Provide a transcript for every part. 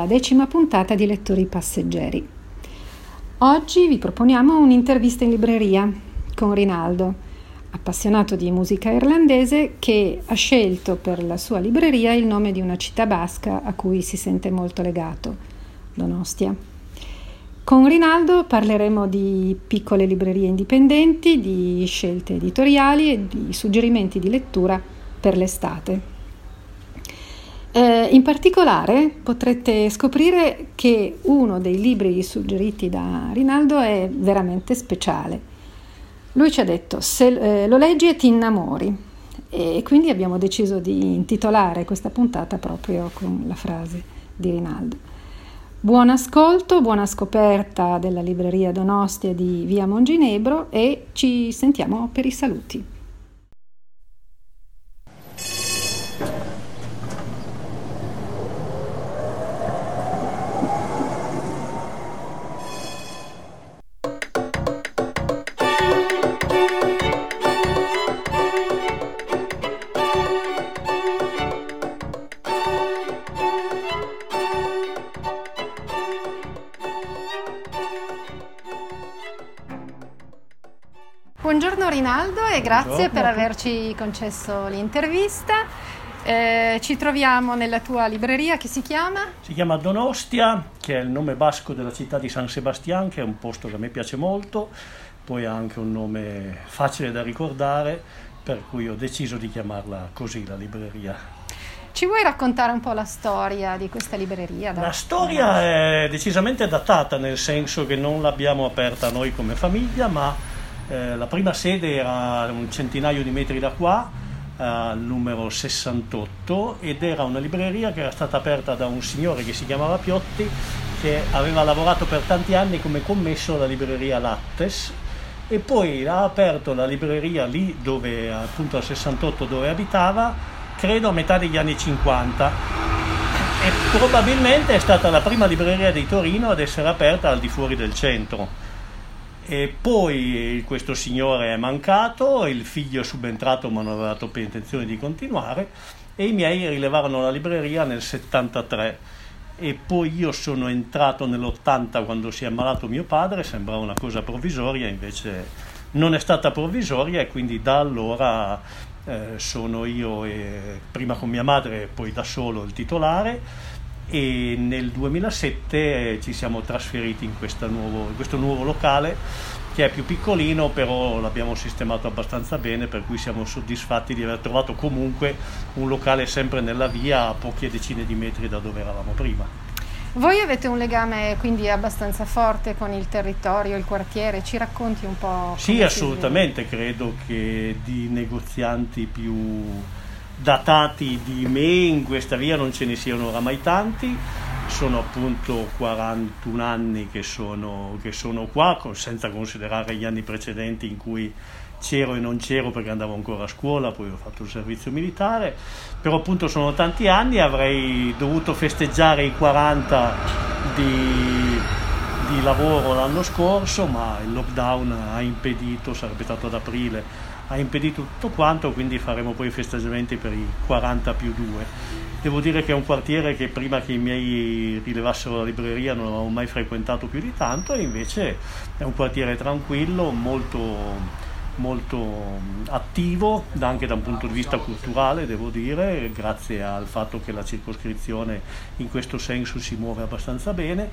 alla decima puntata di Lettori Passeggeri. Oggi vi proponiamo un'intervista in libreria con Rinaldo, appassionato di musica irlandese che ha scelto per la sua libreria il nome di una città basca a cui si sente molto legato, Donostia. Con Rinaldo parleremo di piccole librerie indipendenti, di scelte editoriali e di suggerimenti di lettura per l'estate. Eh, in particolare potrete scoprire che uno dei libri suggeriti da Rinaldo è veramente speciale. Lui ci ha detto se eh, lo leggi e ti innamori e quindi abbiamo deciso di intitolare questa puntata proprio con la frase di Rinaldo. Buon ascolto, buona scoperta della libreria Donostia di Via Monginebro e ci sentiamo per i saluti. Buongiorno Rinaldo e grazie Buongiorno. per averci concesso l'intervista. Eh, ci troviamo nella tua libreria che si chiama? Si chiama Donostia, che è il nome basco della città di San Sebastian, che è un posto che a me piace molto, poi ha anche un nome facile da ricordare, per cui ho deciso di chiamarla così la libreria. Ci vuoi raccontare un po' la storia di questa libreria? La storia è decisamente datata, nel senso che non l'abbiamo aperta noi come famiglia, ma eh, la prima sede era un centinaio di metri da qua, eh, al numero 68, ed era una libreria che era stata aperta da un signore che si chiamava Piotti, che aveva lavorato per tanti anni come commesso alla libreria Lattes, e poi ha aperto la libreria lì dove appunto al 68 dove abitava credo a metà degli anni 50 e probabilmente è stata la prima libreria di Torino ad essere aperta al di fuori del centro e poi questo signore è mancato il figlio è subentrato ma non aveva dato per intenzione di continuare e i miei rilevarono la libreria nel 73 e poi io sono entrato nell'80 quando si è ammalato mio padre, sembrava una cosa provvisoria, invece non è stata provvisoria e quindi da allora eh, sono io e, prima con mia madre e poi da solo il titolare e nel 2007 ci siamo trasferiti in, nuovo- in questo nuovo locale che è più piccolino però l'abbiamo sistemato abbastanza bene per cui siamo soddisfatti di aver trovato comunque un locale sempre nella via a poche decine di metri da dove eravamo prima. Voi avete un legame quindi abbastanza forte con il territorio, il quartiere, ci racconti un po'? Sì, assolutamente, credo che di negozianti più datati di me in questa via non ce ne siano oramai tanti. Sono appunto 41 anni che sono, che sono qua, con- senza considerare gli anni precedenti in cui c'ero e non c'ero perché andavo ancora a scuola, poi ho fatto il servizio militare, però appunto sono tanti anni, avrei dovuto festeggiare i 40 di, di lavoro l'anno scorso, ma il lockdown ha impedito, sarebbe stato ad aprile, ha impedito tutto quanto, quindi faremo poi i festeggiamenti per i 40 più 2. Devo dire che è un quartiere che prima che i miei rilevassero la libreria non avevo mai frequentato più di tanto e invece è un quartiere tranquillo, molto molto attivo anche da un punto di vista culturale, devo dire, grazie al fatto che la circoscrizione in questo senso si muove abbastanza bene.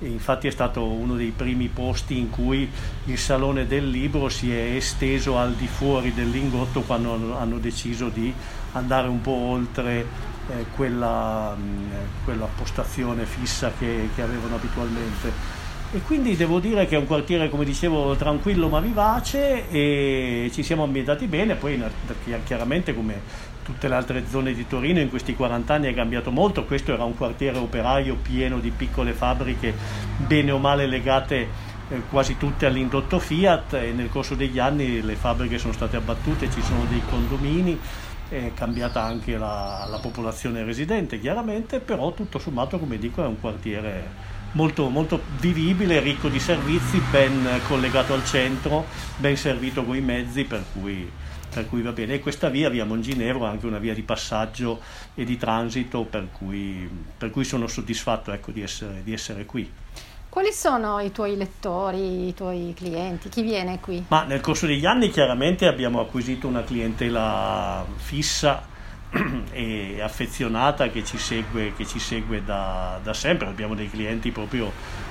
E infatti è stato uno dei primi posti in cui il Salone del Libro si è esteso al di fuori del Lingotto quando hanno deciso di andare un po' oltre eh, quella, mh, quella postazione fissa che- che avevano abitualmente. E quindi devo dire che è un quartiere, come dicevo, tranquillo ma vivace e ci siamo ambientati bene, poi chiaramente come tutte le altre zone di Torino in questi 40 anni è cambiato molto, questo era un quartiere operaio pieno di piccole fabbriche bene o male legate eh, quasi tutte all'indotto Fiat. E nel corso degli anni le fabbriche sono state abbattute, ci sono dei condomini è cambiata anche la, la popolazione residente chiaramente, però tutto sommato come dico è un quartiere molto, molto vivibile, ricco di servizi, ben collegato al centro, ben servito con i mezzi, per cui, per cui va bene. E questa via, via Monginevro, è anche una via di passaggio e di transito, per cui, per cui sono soddisfatto ecco, di, essere, di essere qui. Quali sono i tuoi lettori, i tuoi clienti? Chi viene qui? Ma nel corso degli anni chiaramente abbiamo acquisito una clientela fissa e affezionata che ci segue, che ci segue da, da, sempre. Abbiamo dei clienti proprio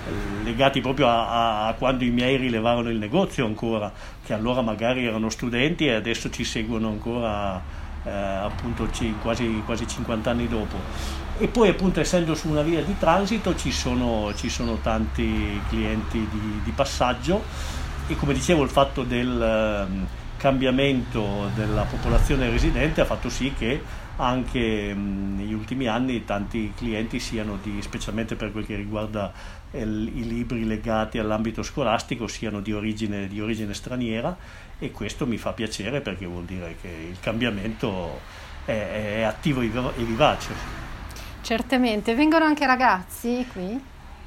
eh, legati proprio a, a, quando i miei rilevarono il negozio ancora, che allora magari erano studenti e adesso ci seguono ancora eh, appunto quasi, quasi 50 anni dopo. E poi appunto essendo su una via di transito ci sono, ci sono tanti clienti di, di, passaggio e come dicevo il fatto del cambiamento della popolazione residente ha fatto sì che anche negli ultimi anni tanti clienti siano di, specialmente per quel che riguarda il, i libri legati all'ambito scolastico, siano di origine, di origine straniera e questo mi fa piacere perché vuol dire che il cambiamento è, è attivo e vivace. Certamente, vengono anche ragazzi qui?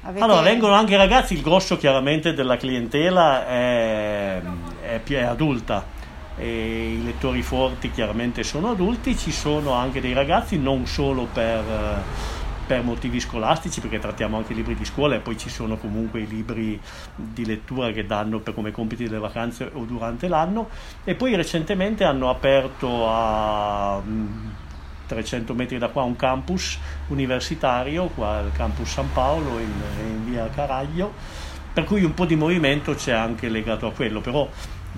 Avete... Allora, vengono anche ragazzi, il grosso chiaramente della clientela è, è, è adulta, i lettori forti chiaramente sono adulti, ci sono anche dei ragazzi, non solo per, per, motivi scolastici, perché trattiamo anche libri di scuola e poi ci sono comunque i libri di lettura che danno per come compiti delle vacanze o durante l'anno. E poi recentemente hanno aperto a 300 metri da qua un campus universitario, qua il campus San Paolo in, in via Caraglio, per cui un po' di movimento c'è anche legato a quello, però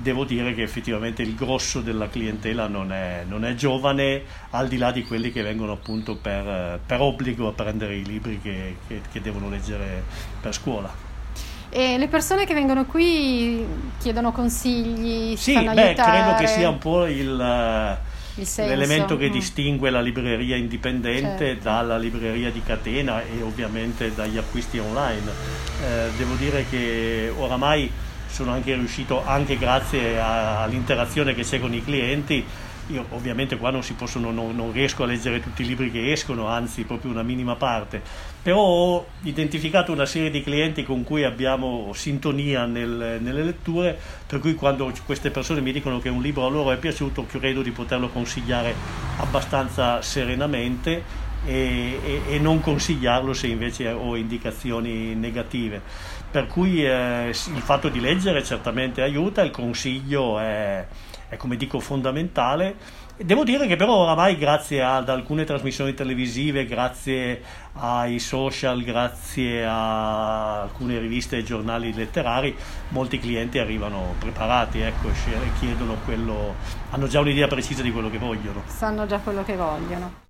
devo dire che effettivamente il grosso della clientela non è, non è giovane, al di là di quelli che vengono appunto per, per obbligo a prendere i libri che, che, che devono leggere per scuola. E le persone che vengono qui chiedono consigli? Sì, beh, aiutare. credo che sia un po' il, l'elemento che mm. distingue la libreria indipendente certo. dalla libreria di catena e ovviamente dagli acquisti online. Eh, devo dire che oramai sono anche riuscito, anche grazie a, all'interazione che c'è con i clienti, io ovviamente qua non, possono, non, non, riesco a leggere tutti i libri che escono, anzi proprio una minima parte, però ho identificato una serie di clienti con cui abbiamo sintonia nel, nelle letture, per cui quando queste persone mi dicono che un libro a loro è piaciuto, credo di poterlo consigliare abbastanza serenamente e, e, e non consigliarlo se invece ho indicazioni negative. Per cui eh, il fatto di leggere certamente aiuta, il consiglio è è come dico fondamentale. Devo dire che però oramai grazie ad alcune trasmissioni televisive, grazie ai social, grazie a alcune riviste e giornali letterari, molti clienti arrivano preparati, ecco, chiedono quello, hanno già un'idea precisa di quello che vogliono. Sanno già quello che vogliono.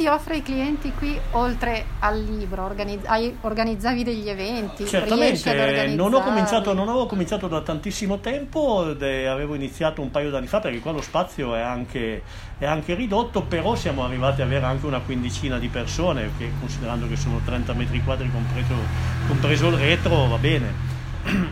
Si offre ai clienti qui oltre al libro? Organizz- hai, organizzavi degli eventi? Certamente, non ho, cominciato, non avevo cominciato da tantissimo tempo, avevo iniziato un paio d'anni fa perché qua lo spazio è anche, è anche ridotto, però siamo arrivati ad avere anche una quindicina di persone, che, considerando che sono 30 metri quadri compreso, compreso il retro, va bene.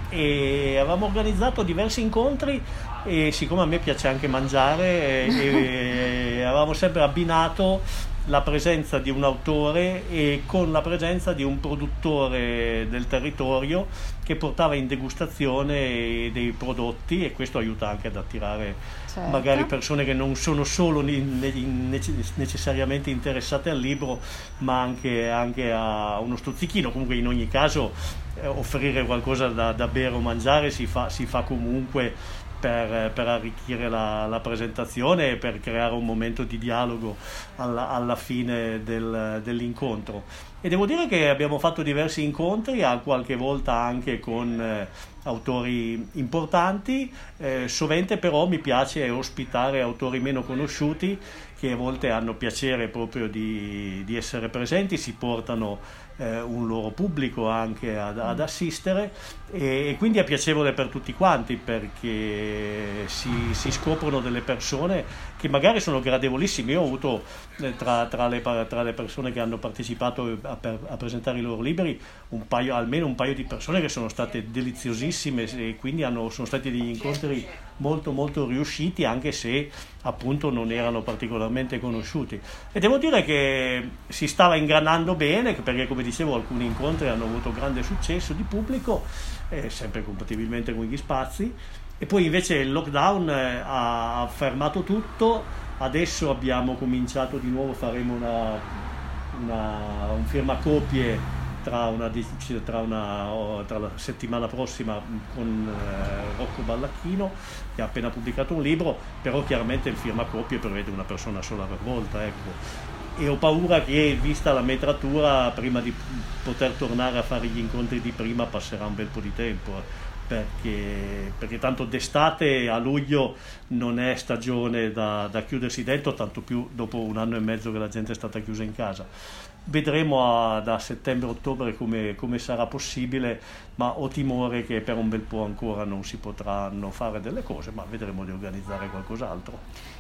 E avevamo organizzato diversi incontri e siccome a me piace anche mangiare e, e avevamo sempre abbinato la presenza di un autore e con la presenza di un produttore del territorio che portava in degustazione dei prodotti e questo aiuta anche ad attirare certo. magari persone che non sono solo necessariamente interessate al libro ma anche, anche a uno stuzzichino comunque in ogni caso eh, offrire qualcosa da, da bere o mangiare si fa, si fa comunque per, per arricchire la, la, presentazione e per creare un momento di dialogo alla, alla fine del, dell'incontro. E devo dire che abbiamo fatto diversi incontri, a qualche volta anche con eh, autori importanti, eh, sovente però mi piace ospitare autori meno conosciuti che a volte hanno piacere proprio di, di essere presenti, si portano eh, un loro pubblico anche ad, ad assistere. E, e, quindi è piacevole per tutti quanti perché si, si, scoprono delle persone che magari sono gradevolissime. Io ho avuto eh, tra, tra, le, tra, le, persone che hanno partecipato a, a, presentare i loro libri un paio, almeno un paio di persone che sono state deliziosissime e quindi hanno, sono stati degli incontri molto molto riusciti anche se appunto non erano particolarmente conosciuti e devo dire che si stava ingranando bene perché come dicevo alcuni incontri hanno avuto grande successo di pubblico eh, sempre compatibilmente con gli spazi e poi invece il lockdown eh, ha fermato tutto adesso abbiamo cominciato di nuovo faremo una, una, un firmacopie tra, una, tra, una, tra la settimana prossima con eh, Rocco Ballacchino che ha appena pubblicato un libro, però chiaramente il firma copie prevede una persona sola per volta. Ecco. E ho paura che, vista la metratura, prima di poter tornare a fare gli incontri di prima passerà un bel po' di tempo. Perché, perché, tanto d'estate a luglio non è stagione da, da chiudersi dentro, tanto più dopo un anno e mezzo che la gente è stata chiusa in casa vedremo a, da settembre-ottobre come, come, sarà possibile, ma ho timore che per un bel po' ancora non si potranno fare delle cose, ma vedremo di organizzare qualcos'altro.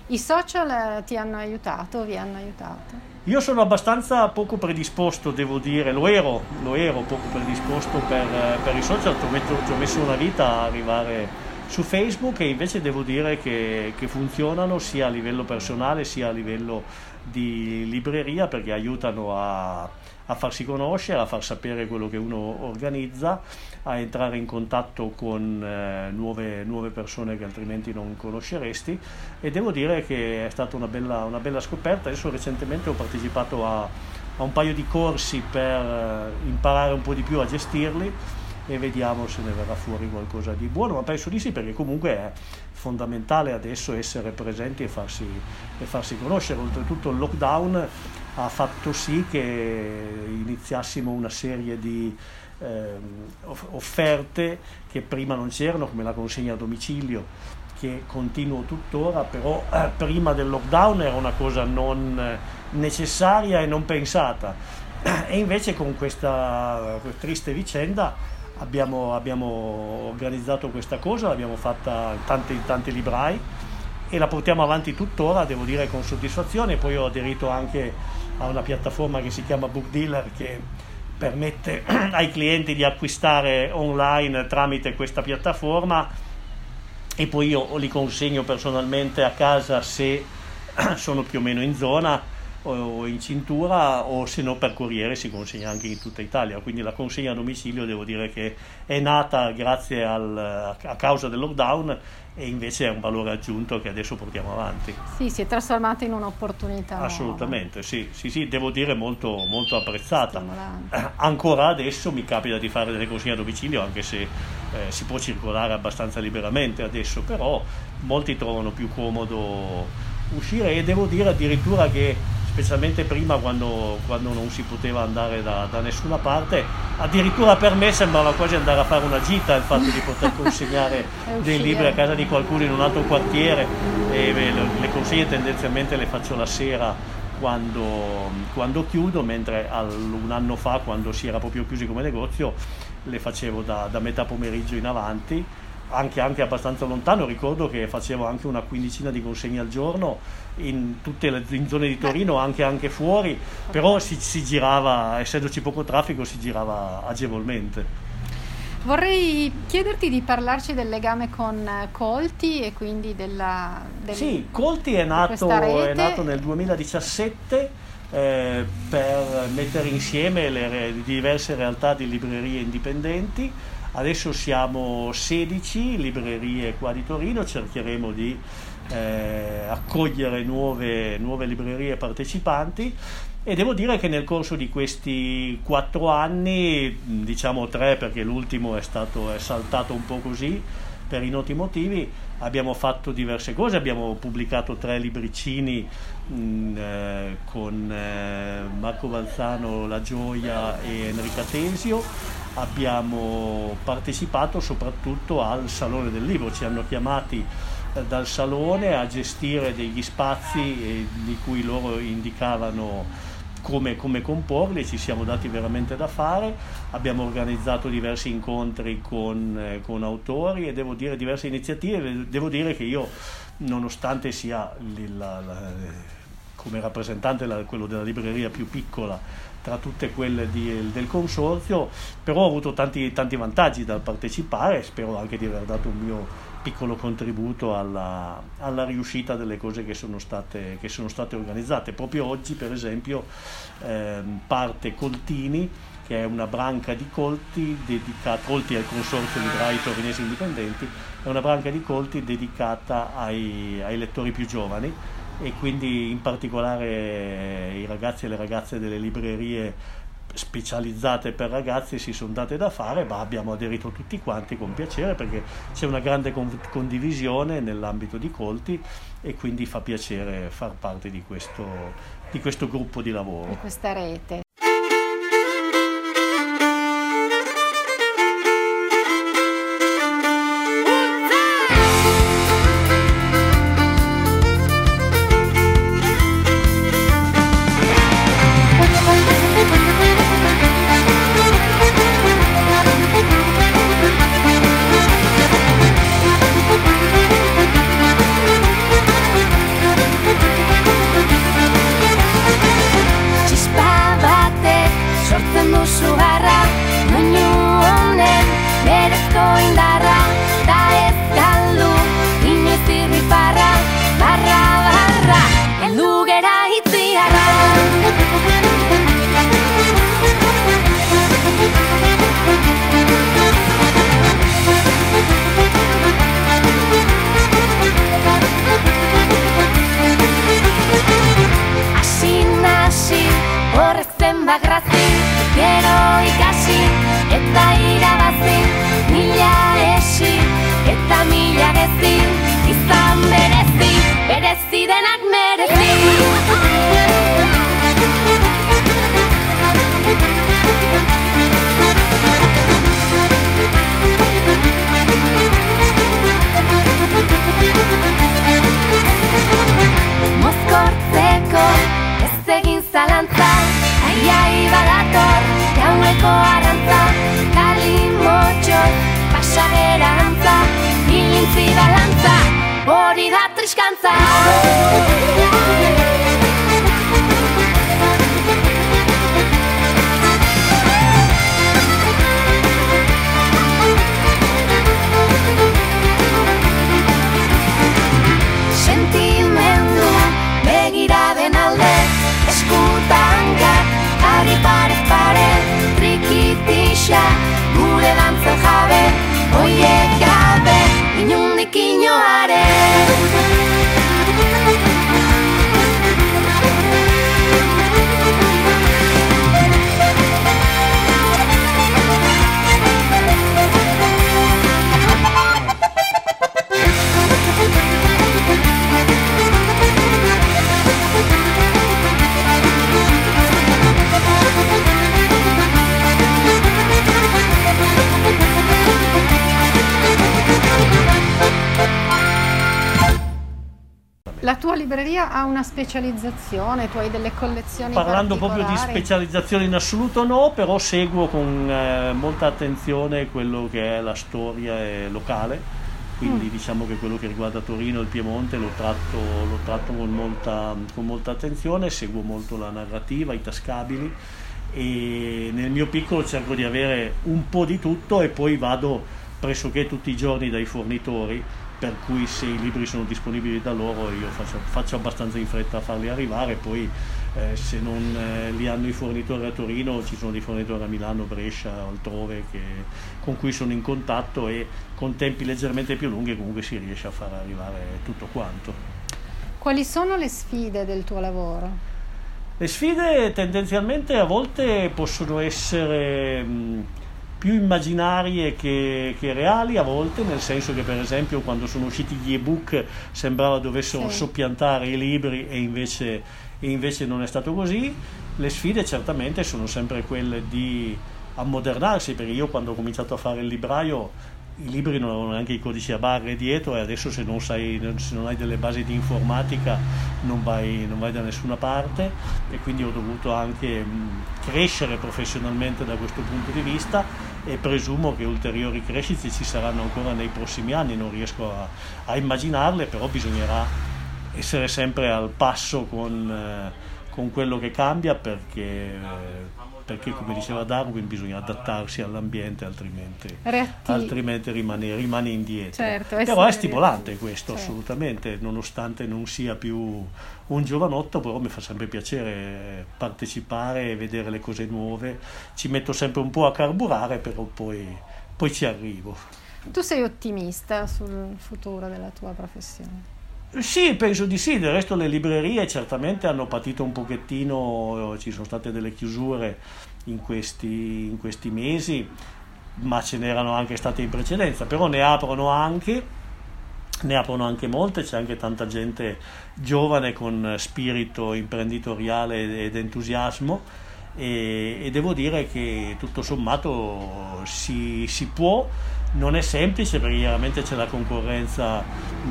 I social eh, ti hanno aiutato, vi hanno aiutato? Io sono abbastanza poco predisposto, devo dire, lo ero, lo ero poco predisposto per, per i social, ci ho, metto, ci ho messo una vita a arrivare su Facebook invece devo dire che, che funzionano sia a livello personale sia a livello di libreria perché aiutano a, a, farsi conoscere, a far sapere quello che uno organizza, a entrare in contatto con eh, nuove, nuove, persone che altrimenti non conosceresti e devo dire che è stata una bella, una bella scoperta. Adesso recentemente ho partecipato a, a un paio di corsi per eh, imparare un po' di più a gestirli e vediamo se ne verrà fuori qualcosa di buono, ma penso di sì perché comunque è fondamentale adesso essere presenti e farsi, e farsi conoscere. Oltretutto il lockdown ha fatto sì che iniziassimo una serie di eh, offerte che prima non c'erano, come la consegna a domicilio, che continuo tuttora, però eh, prima del lockdown era una cosa non necessaria e non pensata. E invece con questa triste vicenda abbiamo, abbiamo organizzato questa cosa, l'abbiamo fatta in tanti, in tanti librai e la portiamo avanti tuttora, devo dire con soddisfazione. Poi ho aderito anche a una piattaforma che si chiama Book Dealer che permette ai clienti di acquistare online tramite questa piattaforma e poi io li consegno personalmente a casa se sono più o meno in zona o in cintura o se no per corriere si consegna anche in tutta Italia. Quindi la consegna a domicilio devo dire che è nata grazie al, a causa del lockdown e invece è un valore aggiunto che adesso portiamo avanti. Sì, si è trasformata in un'opportunità. Assolutamente, sì, sì, sì, devo dire molto, molto apprezzata. Eh, ancora adesso mi capita di fare delle consegne a domicilio, anche se eh, si può circolare abbastanza liberamente adesso, però molti trovano più comodo uscire e devo dire addirittura che specialmente prima quando, quando non si poteva andare da, da, nessuna parte, addirittura per me sembrava quasi andare a fare una gita il fatto di poter consegnare dei libri a casa di qualcuno in un altro quartiere e le, le consegne tendenzialmente le faccio la sera quando, quando chiudo, mentre al, un anno fa, quando si era proprio chiusi come negozio, le facevo da, da metà pomeriggio in avanti, anche, anche, abbastanza lontano, ricordo che facevo anche una quindicina di consegne al giorno in tutte le in zone di Torino, anche, anche fuori, però si, si girava, essendoci poco traffico, si girava agevolmente. Vorrei chiederti di parlarci del legame con Colti e quindi della... Del, sì, Colti è nato, è nato nel 2017 eh, per mettere insieme le diverse realtà di librerie indipendenti. Adesso siamo 16 librerie qua di Torino, cercheremo di eh, accogliere nuove, nuove librerie partecipanti. E devo dire che nel corso di questi quattro anni, diciamo tre perché l'ultimo è stato è saltato un po' così per i noti motivi, abbiamo fatto diverse cose, abbiamo pubblicato tre libricini mh, eh, con eh, Marco Valzano, La Gioia e Enrica Tesio, abbiamo partecipato soprattutto al Salone del Libro, ci hanno chiamati eh, dal Salone a gestire degli spazi eh, di cui loro indicavano come, come, comporli, ci siamo dati veramente da fare, abbiamo organizzato diversi incontri con, eh, con autori e devo dire diverse iniziative, devo dire che io nonostante sia la, la, come rappresentante la, quello della libreria più piccola tra tutte quelle di, del consorzio, però ho avuto tanti, tanti vantaggi dal partecipare, spero anche di aver dato un mio piccolo contributo alla, alla riuscita delle cose che sono, state, che sono, state, organizzate. Proprio oggi, per esempio, ehm, parte Coltini, che è una branca di colti dedicata, colti al Consorzio Librai Torinesi Indipendenti, è una branca di colti dedicata ai, ai lettori più giovani e quindi in particolare i ragazzi e le ragazze delle librerie specializzate per ragazzi si sono date da fare, ma abbiamo aderito tutti quanti con piacere perché c'è una grande condivisione nell'ambito di Colti e quindi fa piacere far parte di questo, di questo gruppo di lavoro. Di questa rete. Una specializzazione, tu hai delle collezioni Parlando proprio di specializzazione in assoluto no, però seguo con eh, molta attenzione quello che è la storia locale, quindi mm. diciamo che quello che riguarda Torino e il Piemonte lo tratto, lo tratto con, molta, con molta attenzione, seguo molto la narrativa, i tascabili e nel mio piccolo cerco di avere un po' di tutto e poi vado pressoché tutti i giorni dai fornitori per cui se i libri sono disponibili da loro io faccio, faccio abbastanza in fretta a farli arrivare, poi eh, se non eh, li hanno i fornitori a Torino ci sono dei fornitori a Milano, Brescia, altrove che, con cui sono in contatto e con tempi leggermente più lunghi comunque si riesce a far arrivare tutto quanto. Quali sono le sfide del tuo lavoro? Le sfide tendenzialmente a volte possono essere... Mh, più immaginarie che, che, reali a volte, nel senso che per esempio quando sono usciti gli ebook sembrava dovessero sì. soppiantare i libri e invece, e invece non è stato così. Le sfide certamente sono sempre quelle di ammodernarsi, perché io quando ho cominciato a fare il libraio i libri non avevano neanche i codici a barre dietro e adesso se non, sai, se non hai delle basi di informatica non vai, non vai, da nessuna parte. E quindi ho dovuto anche crescere professionalmente da questo punto di vista e presumo che ulteriori crescite ci saranno ancora nei prossimi anni, non riesco a, a immaginarle, però bisognerà essere sempre al passo con, eh, con quello che cambia perché... Perché come diceva Darwin bisogna adattarsi all'ambiente altrimenti, altrimenti rimane, rimane, indietro. Certo, però è stimolante questo certo. assolutamente, nonostante non sia più un giovanotto, però mi fa sempre piacere partecipare e vedere le cose nuove, ci metto sempre un po' a carburare, però poi, poi ci arrivo. Tu sei ottimista sul futuro della tua professione? Sì, penso di sì, del resto le librerie certamente hanno patito un pochettino, ci sono state delle chiusure in questi, in questi mesi, ma ce n'erano anche state in precedenza, però ne aprono anche, ne aprono anche molte, c'è anche tanta gente giovane con spirito imprenditoriale ed entusiasmo e, e devo dire che tutto sommato si, si può non è semplice perché chiaramente c'è la concorrenza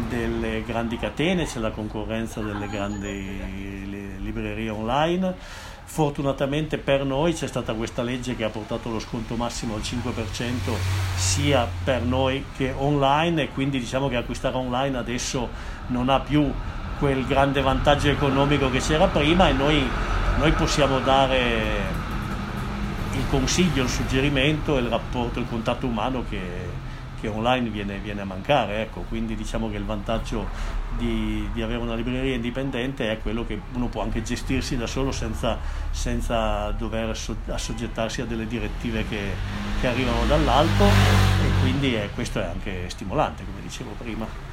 delle grandi catene, c'è la concorrenza delle grandi librerie online. Fortunatamente per noi c'è stata questa legge che ha portato lo sconto massimo al 5% sia per noi che online e quindi diciamo che acquistare online adesso non ha più quel grande vantaggio economico che c'era prima e noi, noi possiamo dare il consiglio, il suggerimento e il rapporto, il contatto umano che, che online viene, viene, a mancare. Ecco. Quindi diciamo che il vantaggio di, di, avere una libreria indipendente è quello che uno può anche gestirsi da solo senza, senza dover assoggettarsi a delle direttive che, che arrivano dall'alto e quindi è, questo è anche stimolante, come dicevo prima.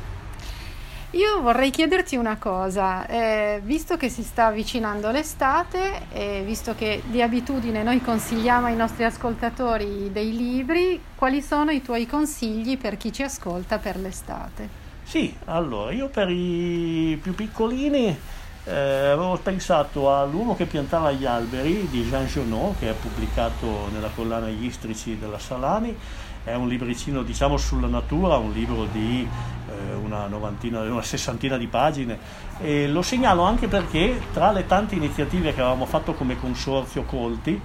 Io vorrei chiederti una cosa, eh, visto che si sta avvicinando l'estate e visto che di abitudine noi consigliamo ai nostri ascoltatori dei libri, quali sono i tuoi consigli per chi ci ascolta per l'estate? Sì, allora io per i più piccolini eh, avevo pensato all'uomo che piantava gli alberi di Jean Genot che è pubblicato nella collana Gli istrici della Salani è un libricino diciamo sulla natura, un libro di eh, una una sessantina di pagine. E lo segnalo anche perché tra le tante iniziative che avevamo fatto come consorzio Colti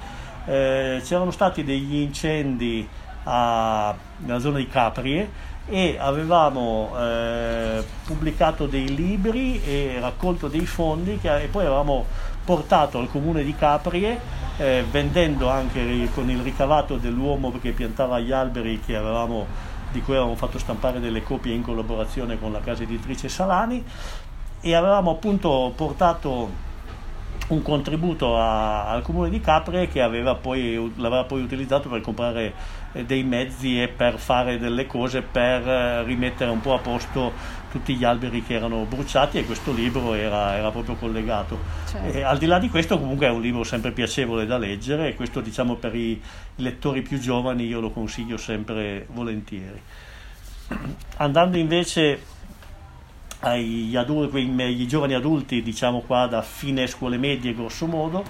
eh, c'erano stati degli incendi a, nella zona di Caprie e avevamo eh, pubblicato dei libri e raccolto dei fondi che, e poi avevamo portato al comune di Caprie eh, vendendo anche con il ricavato dell'uomo che piantava gli alberi avevamo, di cui avevamo fatto stampare delle copie in collaborazione con la casa editrice Salani e avevamo appunto portato un contributo a, al comune di Capre che aveva poi, l'aveva poi utilizzato per comprare eh, dei mezzi e per fare delle cose per eh, rimettere un po' a posto tutti gli alberi che erano bruciati e questo libro era, era proprio collegato. Certo. al di là di questo comunque è un libro sempre piacevole da leggere e questo diciamo per i lettori più giovani io lo consiglio sempre volentieri. Andando invece agli adulti, quei giovani adulti, diciamo qua da fine scuole medie grosso modo,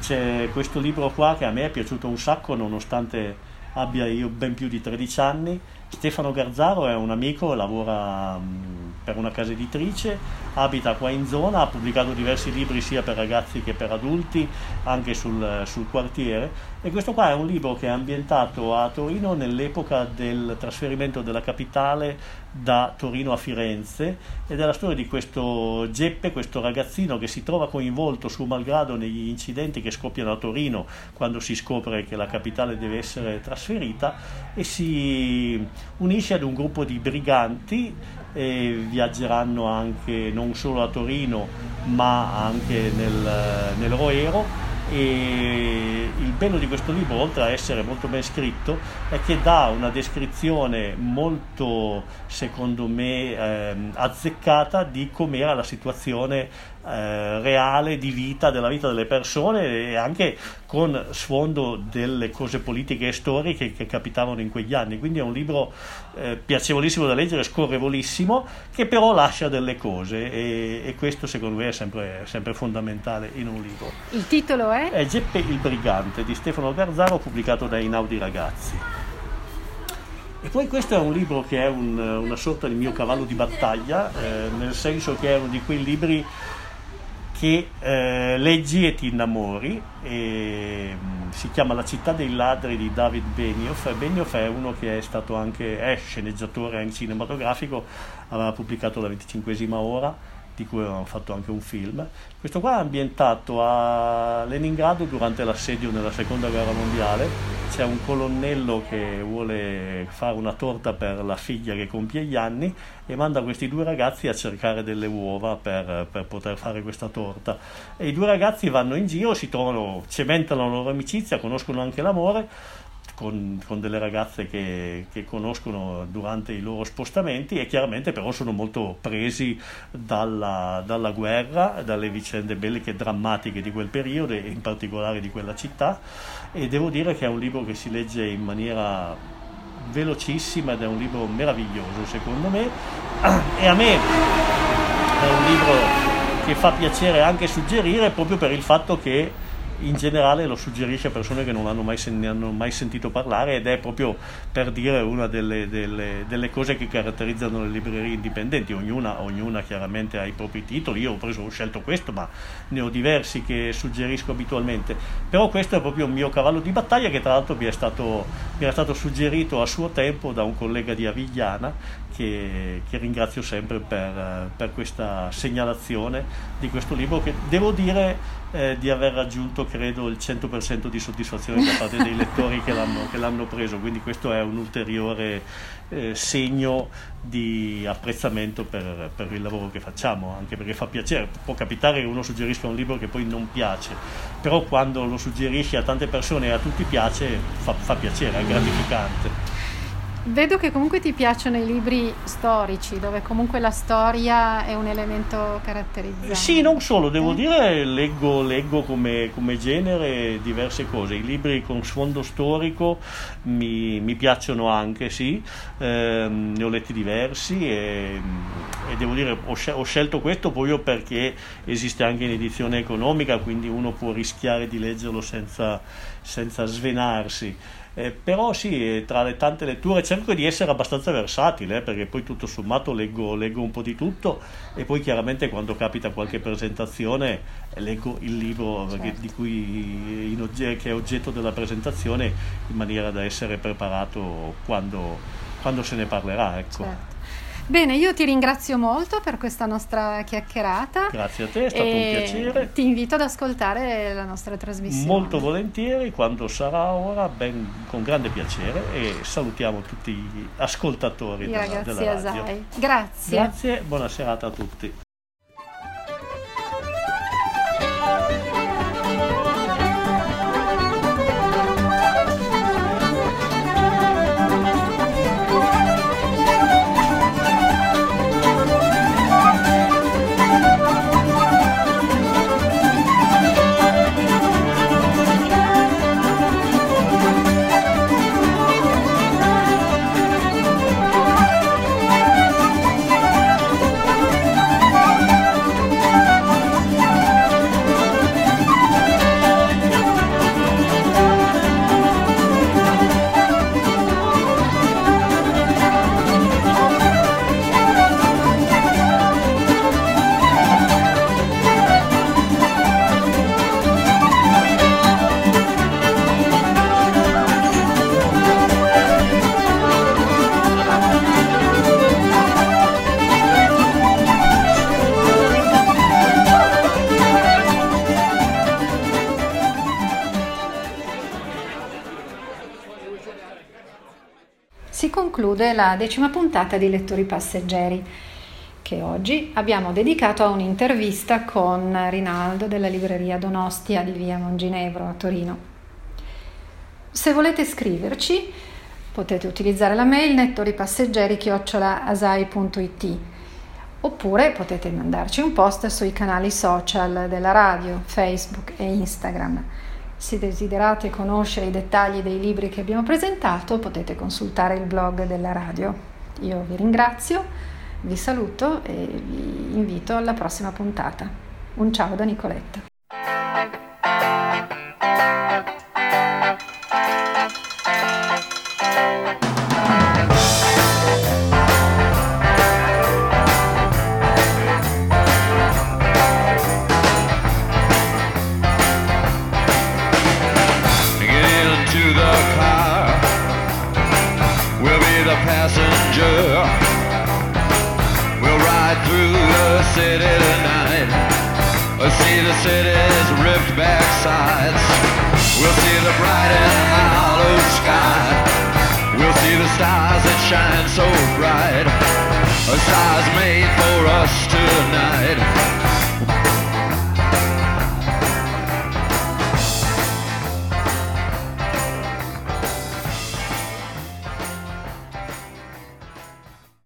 c'è questo libro qua che a me è piaciuto un sacco nonostante abbia io ben più di 13 anni, Stefano Garzaro è un amico, lavora per una casa editrice, abita qua in zona, ha pubblicato diversi libri sia per ragazzi che per adulti, anche sul, sul, quartiere. E questo qua è un libro che è ambientato a Torino nell'epoca del trasferimento della capitale da Torino a Firenze ed è la storia di questo Geppe, questo ragazzino che si trova coinvolto suo malgrado negli incidenti che scoppiano a Torino quando si scopre che la capitale deve essere trasferita e si unisce ad un gruppo di briganti e viaggeranno anche non solo a Torino ma anche nel, nel Roero. E il bello di questo libro, oltre a essere molto ben scritto, è che dà una descrizione molto, secondo me, eh, azzeccata di com'era la situazione eh, reale di vita, della vita delle persone e anche con sfondo delle cose politiche e storiche che capitavano in quegli anni. Quindi è un libro eh, piacevolissimo da leggere, scorrevolissimo, che però lascia delle cose e, e questo secondo me è sempre, sempre, fondamentale in un libro. Il titolo è? È Geppe il Brigante di Stefano Garzaro pubblicato da Inaudi Ragazzi. E poi questo è un libro che è un, una sorta di mio cavallo di battaglia, eh, nel senso che è uno di quei libri che eh, leggi e ti innamori. E, mh, mm, si chiama La città dei ladri di David Benioff. Benioff è uno che è stato anche è sceneggiatore cinematografico, aveva pubblicato La 25esima ora di cui avevano fatto anche un film. Questo qua è ambientato a Leningrado durante l'assedio nella seconda guerra mondiale. C'è un colonnello che vuole fare una torta per la figlia che compie gli anni e manda questi due ragazzi a cercare delle uova per, per poter fare questa torta. E i due ragazzi vanno in giro, si trovano, cementano la loro amicizia, conoscono anche l'amore con, con, delle ragazze che, che, conoscono durante i loro spostamenti e chiaramente però sono molto presi dalla, dalla guerra, dalle vicende belliche drammatiche di quel periodo e in particolare di quella città. E devo dire che è un libro che si legge in maniera velocissima ed è un libro meraviglioso secondo me. E a me è un libro che fa piacere anche suggerire proprio per il fatto che in generale lo suggerisce a persone che non hanno mai, ne hanno mai sentito parlare ed è proprio per dire una delle, delle, delle, cose che caratterizzano le librerie indipendenti, ognuna, ognuna, chiaramente ha i propri titoli, io ho, preso, ho scelto questo ma ne ho diversi che suggerisco abitualmente, però questo è proprio un mio cavallo di battaglia che tra l'altro mi è stato, mi era stato suggerito a suo tempo da un collega di Avigliana che, che ringrazio sempre per, per questa segnalazione di questo libro che devo dire eh, di aver raggiunto credo il 100% di soddisfazione da parte dei lettori che l'hanno, che l'hanno preso, quindi questo è un ulteriore eh, segno di apprezzamento per, per, il lavoro che facciamo, anche perché fa piacere, può capitare che uno suggerisca un libro che poi non piace, però quando lo suggerisci a tante persone e a tutti piace, fa, fa piacere, è gratificante. Vedo che comunque ti piacciono i libri storici, dove comunque la storia è un elemento caratterizzante. Sì, non solo, devo eh? dire, leggo, leggo come, come, genere diverse cose. I libri con sfondo storico mi, mi piacciono anche, sì, eh, ne ho letti diversi e, e devo dire, ho, ho scelto questo proprio perché esiste anche in edizione economica, quindi uno può rischiare di leggerlo senza, senza svenarsi. Eh, però sì, tra le tante letture cerco di essere abbastanza versatile, eh, perché poi tutto sommato leggo, leggo, un po' di tutto e poi chiaramente quando capita qualche presentazione eh, leggo il libro certo. che, cui, ogge- che, è oggetto della presentazione in maniera da essere preparato quando, quando se ne parlerà. Ecco. Certo. Bene, io ti ringrazio molto per questa nostra chiacchierata. Grazie a te, è stato un piacere. Ti invito ad ascoltare la nostra trasmissione. Molto volentieri, quando sarà ora, ben, con grande piacere e salutiamo tutti gli ascoltatori della, della radio. Grazie. Grazie, buona serata a tutti. Conclude la decima puntata di Lettori Passeggeri, che oggi abbiamo dedicato a un'intervista con Rinaldo della libreria Donostia di via Monginevro a Torino. Se volete scriverci, potete utilizzare la mail nettoripasseggeri-asai.it oppure potete mandarci un post sui canali social della radio, Facebook e Instagram. Se desiderate conoscere i dettagli dei libri che abbiamo presentato, potete consultare il blog della radio. Io vi ringrazio, vi saluto e vi invito alla prossima puntata. Un ciao da Nicoletta.